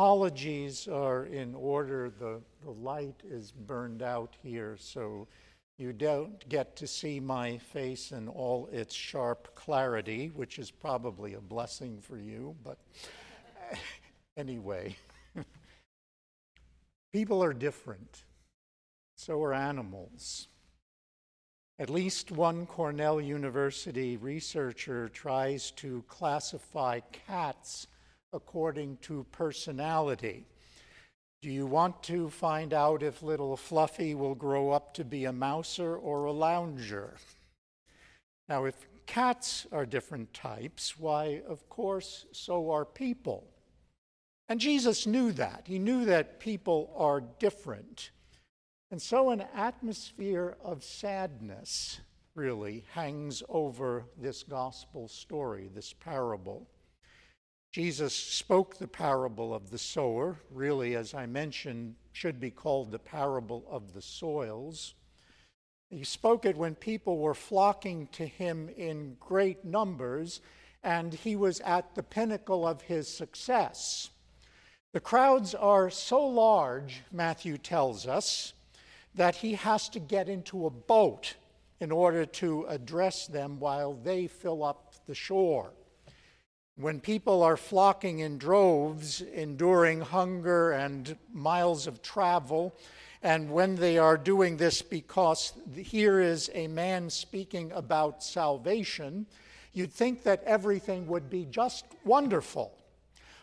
apologies are in order. The, the light is burned out here, so you don't get to see my face in all its sharp clarity, which is probably a blessing for you, but anyway. People are different, so are animals. At least one Cornell University researcher tries to classify cats according to personality. Do you want to find out if little Fluffy will grow up to be a mouser or a lounger? Now, if cats are different types, why, of course, so are people. And Jesus knew that. He knew that people are different. And so, an atmosphere of sadness really hangs over this gospel story, this parable. Jesus spoke the parable of the sower, really, as I mentioned, should be called the parable of the soils. He spoke it when people were flocking to him in great numbers, and he was at the pinnacle of his success. The crowds are so large, Matthew tells us, that he has to get into a boat in order to address them while they fill up the shore. When people are flocking in droves, enduring hunger and miles of travel, and when they are doing this because here is a man speaking about salvation, you'd think that everything would be just wonderful.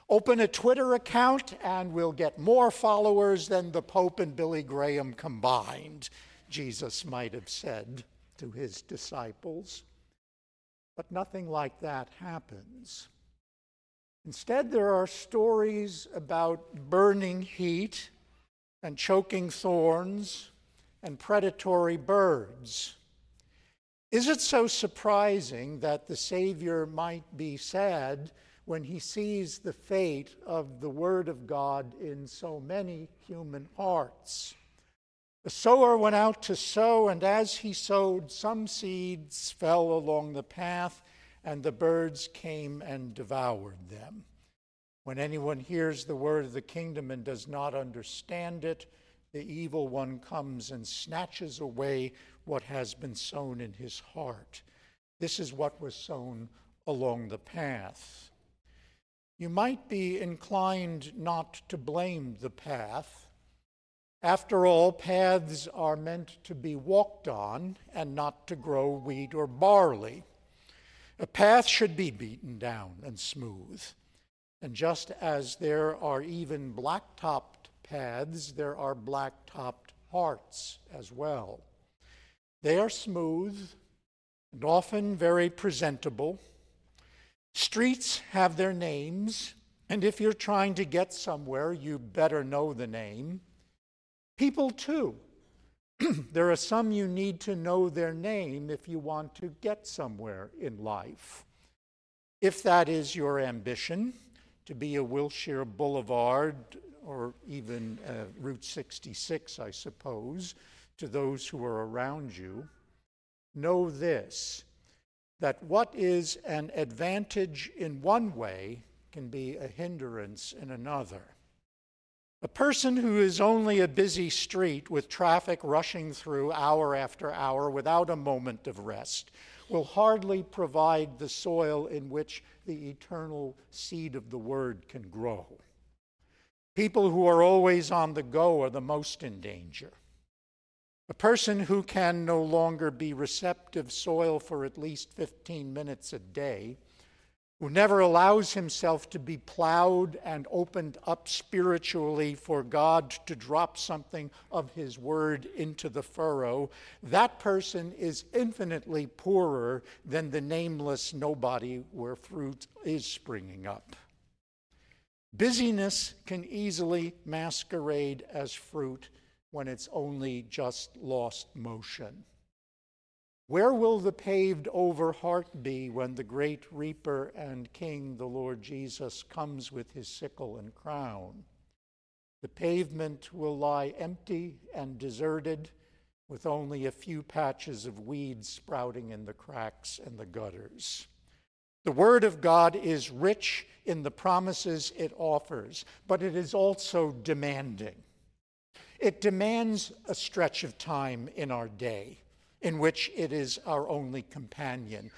Open a Twitter account and we'll get more followers than the Pope and Billy Graham combined, Jesus might have said to his disciples. But nothing like that happens. Instead, there are stories about burning heat and choking thorns and predatory birds. Is it so surprising that the Savior might be sad when he sees the fate of the Word of God in so many human hearts? The sower went out to sow, and as he sowed, some seeds fell along the path, and the birds came and devoured them. When anyone hears the word of the kingdom and does not understand it, the evil one comes and snatches away what has been sown in his heart. This is what was sown along the path. You might be inclined not to blame the path. After all, paths are meant to be walked on and not to grow wheat or barley. A path should be beaten down and smooth. And just as there are even black topped paths, there are black topped hearts as well. They are smooth and often very presentable. Streets have their names, and if you're trying to get somewhere, you better know the name. People, too. there are some you need to know their name if you want to get somewhere in life. If that is your ambition, to be a Wilshire Boulevard or even uh, Route 66, I suppose, to those who are around you, know this that what is an advantage in one way can be a hindrance in another. A person who is only a busy street with traffic rushing through hour after hour without a moment of rest will hardly provide the soil in which the eternal seed of the word can grow. People who are always on the go are the most in danger. A person who can no longer be receptive soil for at least 15 minutes a day who never allows himself to be plowed and opened up spiritually for God to drop something of his word into the furrow, that person is infinitely poorer than the nameless nobody where fruit is springing up. Busyness can easily masquerade as fruit when it's only just lost motion. Where will the paved over heart be when the great reaper and king, the Lord Jesus, comes with his sickle and crown? The pavement will lie empty and deserted, with only a few patches of weeds sprouting in the cracks and the gutters. The Word of God is rich in the promises it offers, but it is also demanding. It demands a stretch of time in our day in which it is our only companion.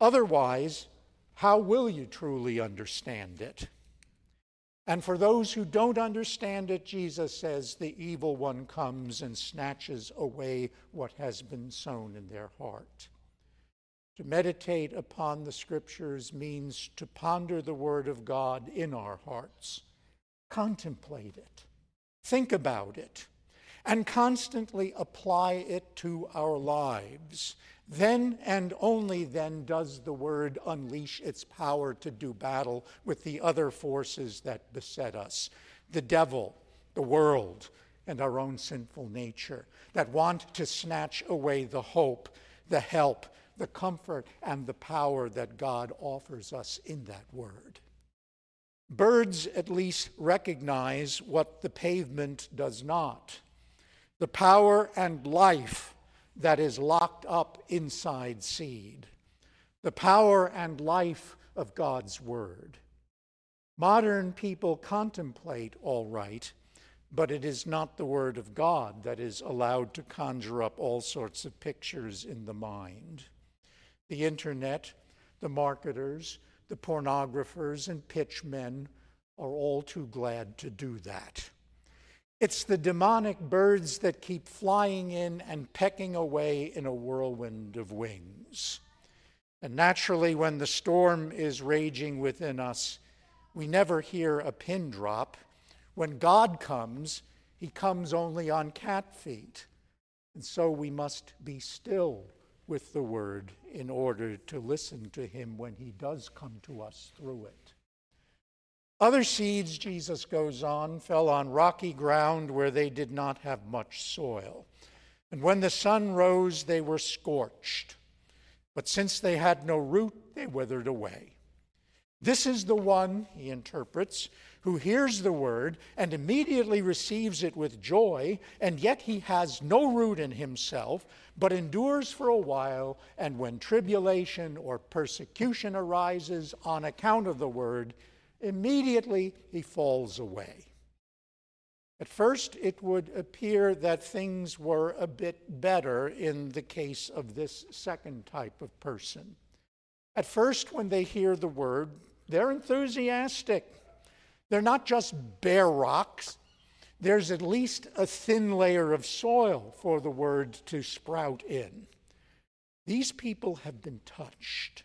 Otherwise, how will you truly understand it? And for those who don't understand it, Jesus says the evil one comes and snatches away what has been sown in their heart. To meditate upon the scriptures means to ponder the word of God in our hearts, contemplate it, think about it, and constantly apply it to our lives. Then and only then does the word unleash its power to do battle with the other forces that beset us the devil, the world, and our own sinful nature that want to snatch away the hope, the help, the comfort, and the power that God offers us in that word. Birds at least recognize what the pavement does not the power and life that is locked up inside seed, the power and life of God's Word. Modern people contemplate all right, but it is not the Word of God that is allowed to conjure up all sorts of pictures in the mind. The internet, the marketers, the pornographers, and pitchmen are all too glad to do that. It's the demonic birds that keep flying in and pecking away in a whirlwind of wings. And naturally, when the storm is raging within us, we never hear a pin drop. When God comes, he comes only on cat feet. And so we must be still with the word in order to listen to him when he does come to us through it. Other seeds, Jesus goes on, fell on rocky ground where they did not have much soil. And when the sun rose, they were scorched. But since they had no root, they withered away. This is the one, he interprets, who hears the word and immediately receives it with joy, and yet he has no root in himself, but endures for a while, and when tribulation or persecution arises on account of the word, immediately he falls away. At first, it would appear that things were a bit better in the case of this second type of person. At first, when they hear the word, they're enthusiastic. They're not just bare rocks, there's at least a thin layer of soil for the word to sprout in. These people have been touched.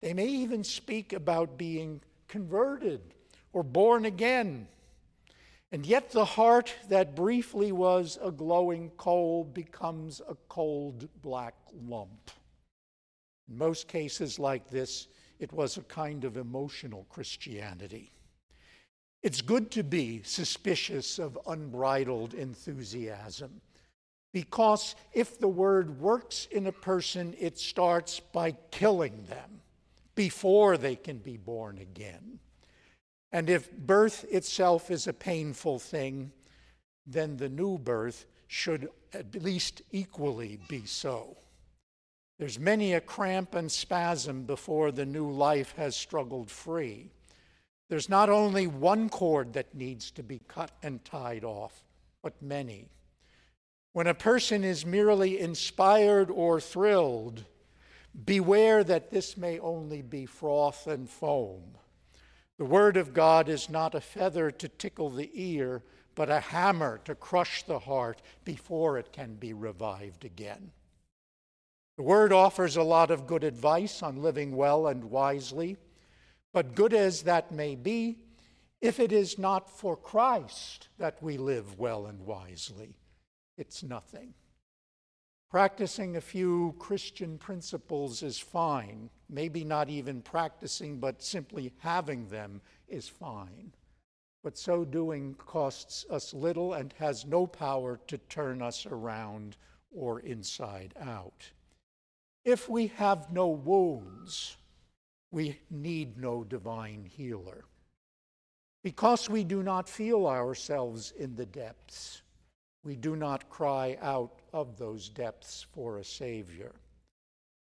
They may even speak about being converted or born again. And yet, the heart that briefly was a glowing coal becomes a cold black lump. In most cases like this, it was a kind of emotional Christianity. It's good to be suspicious of unbridled enthusiasm because if the word works in a person, it starts by killing them before they can be born again. And if birth itself is a painful thing, then the new birth should at least equally be so. There's many a cramp and spasm before the new life has struggled free. There's not only one cord that needs to be cut and tied off, but many. When a person is merely inspired or thrilled, Beware that this may only be froth and foam. The word of God is not a feather to tickle the ear, but a hammer to crush the heart before it can be revived again. The word offers a lot of good advice on living well and wisely, but good as that may be, if it is not for Christ that we live well and wisely, it's nothing. Practicing a few Christian principles is fine. Maybe not even practicing, but simply having them is fine. But so doing costs us little and has no power to turn us around or inside out. If we have no wounds, we need no divine healer. Because we do not feel ourselves in the depths, we do not cry out of those depths for a Savior.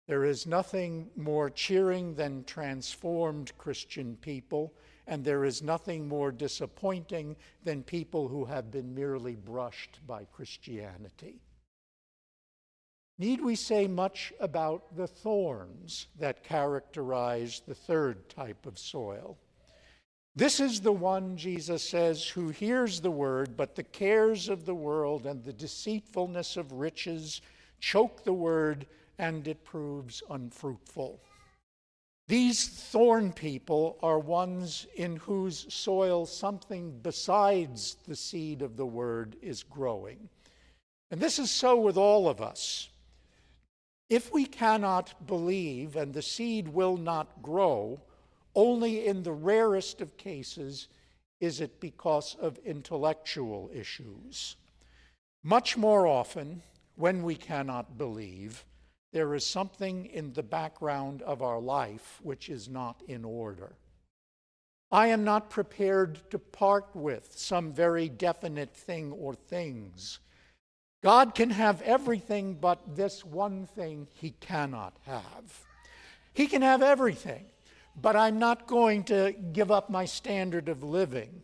There is nothing more cheering than transformed Christian people, and there is nothing more disappointing than people who have been merely brushed by Christianity. Need we say much about the thorns that characterize the third type of soil? This is the one, Jesus says, who hears the word, but the cares of the world and the deceitfulness of riches choke the word, and it proves unfruitful. These thorn people are ones in whose soil something besides the seed of the word is growing. And this is so with all of us. If we cannot believe and the seed will not grow, only in the rarest of cases is it because of intellectual issues. Much more often, when we cannot believe, there is something in the background of our life which is not in order. I am not prepared to part with some very definite thing or things God can have everything, but this one thing he cannot have. He can have everything, but I'm not going to give up my standard of living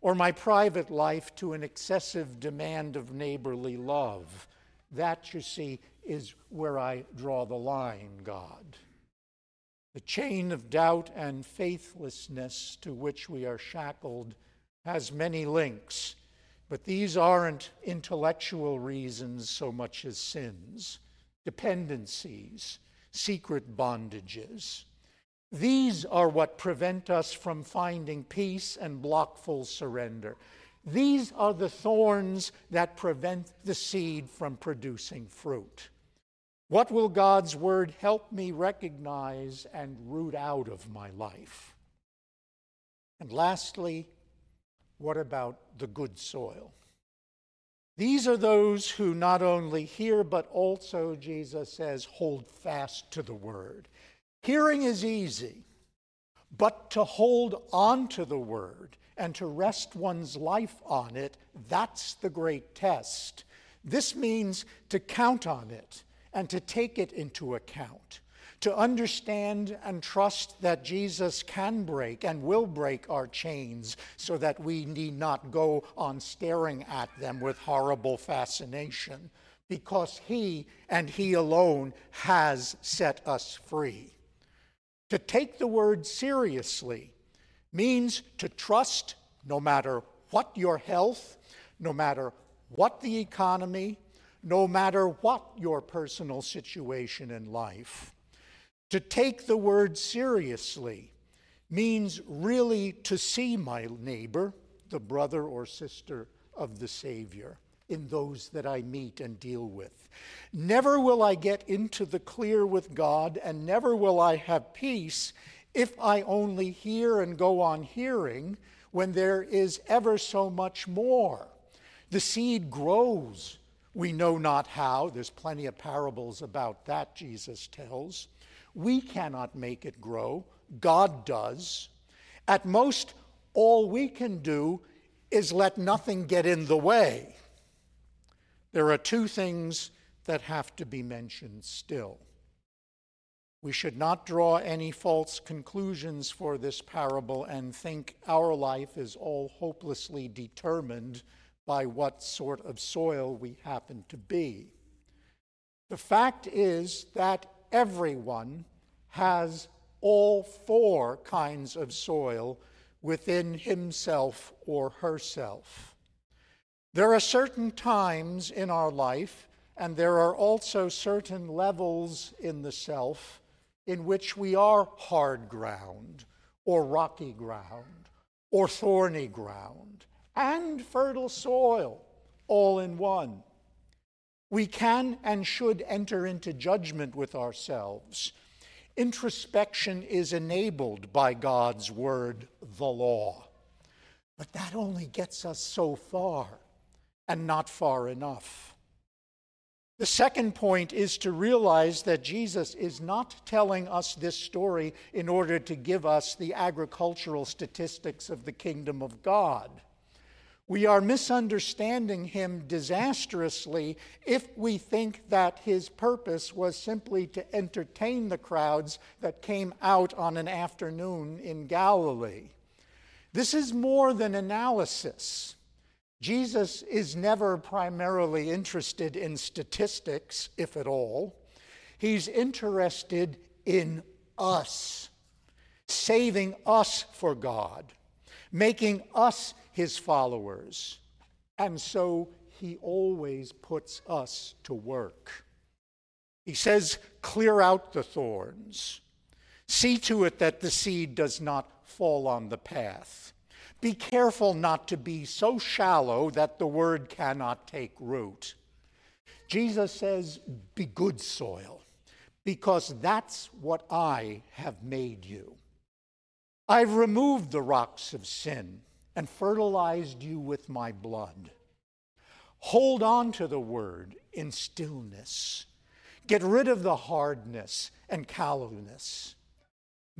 or my private life to an excessive demand of neighborly love. That, you see, is where I draw the line, God. The chain of doubt and faithlessness to which we are shackled has many links but these aren't intellectual reasons so much as sins, dependencies, secret bondages. These are what prevent us from finding peace and block full surrender. These are the thorns that prevent the seed from producing fruit. What will God's word help me recognize and root out of my life? And lastly, what about the good soil? These are those who not only hear, but also, Jesus says, hold fast to the word. Hearing is easy, but to hold on to the word and to rest one's life on it, that's the great test. This means to count on it and to take it into account to understand and trust that Jesus can break and will break our chains so that we need not go on staring at them with horrible fascination because He and He alone has set us free. To take the word seriously means to trust no matter what your health, no matter what the economy, no matter what your personal situation in life. To take the word seriously means really to see my neighbor, the brother or sister of the Savior, in those that I meet and deal with. Never will I get into the clear with God, and never will I have peace if I only hear and go on hearing when there is ever so much more. The seed grows, we know not how. There's plenty of parables about that, Jesus tells. We cannot make it grow, God does. At most, all we can do is let nothing get in the way. There are two things that have to be mentioned still. We should not draw any false conclusions for this parable and think our life is all hopelessly determined by what sort of soil we happen to be. The fact is that everyone has all four kinds of soil within himself or herself. There are certain times in our life, and there are also certain levels in the self in which we are hard ground, or rocky ground, or thorny ground, and fertile soil, all in one. We can and should enter into judgment with ourselves. Introspection is enabled by God's word, the law. But that only gets us so far and not far enough. The second point is to realize that Jesus is not telling us this story in order to give us the agricultural statistics of the kingdom of God. We are misunderstanding him disastrously if we think that his purpose was simply to entertain the crowds that came out on an afternoon in Galilee. This is more than analysis. Jesus is never primarily interested in statistics, if at all. He's interested in us, saving us for God, making us his followers. And so he always puts us to work. He says, Clear out the thorns. See to it that the seed does not fall on the path. Be careful not to be so shallow that the word cannot take root. Jesus says, Be good soil, because that's what I have made you. I've removed the rocks of sin and fertilized you with my blood. Hold on to the word in stillness. Get rid of the hardness and callousness.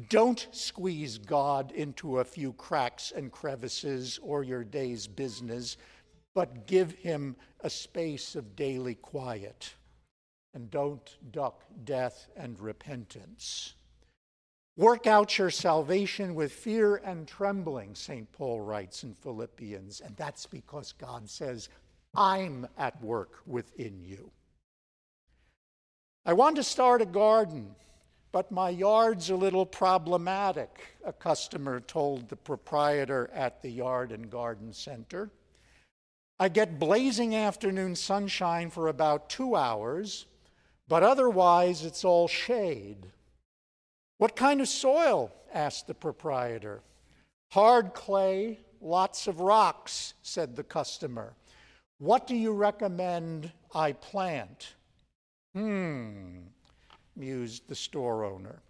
Don't squeeze God into a few cracks and crevices or your day's business, but give him a space of daily quiet. And don't duck death and repentance. Work out your salvation with fear and trembling, St. Paul writes in Philippians, and that's because God says, I'm at work within you. I want to start a garden, but my yard's a little problematic, a customer told the proprietor at the Yard and Garden Center. I get blazing afternoon sunshine for about two hours, but otherwise it's all shade. What kind of soil? asked the proprietor. Hard clay, lots of rocks, said the customer. What do you recommend I plant? Hmm, mused the store owner.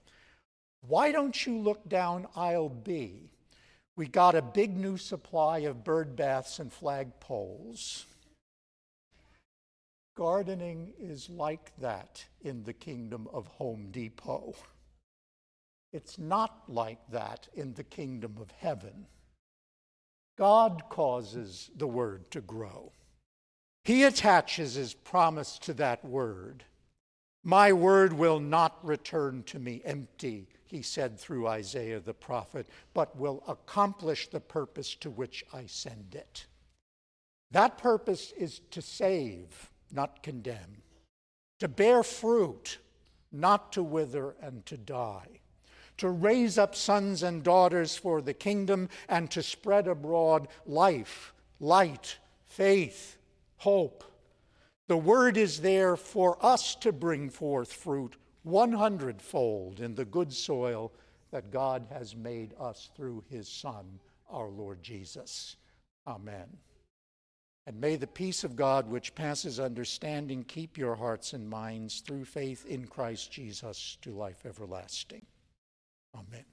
Why don't you look down aisle B? We got a big new supply of bird baths and flagpoles. Gardening is like that in the kingdom of Home Depot. It's not like that in the kingdom of heaven. God causes the word to grow. He attaches his promise to that word. My word will not return to me empty, he said through Isaiah the prophet, but will accomplish the purpose to which I send it. That purpose is to save, not condemn, to bear fruit, not to wither and to die to raise up sons and daughters for the kingdom, and to spread abroad life, light, faith, hope. The word is there for us to bring forth fruit 100 fold in the good soil that God has made us through his Son, our Lord Jesus. Amen. And may the peace of God, which passes understanding, keep your hearts and minds through faith in Christ Jesus to life everlasting. Amen.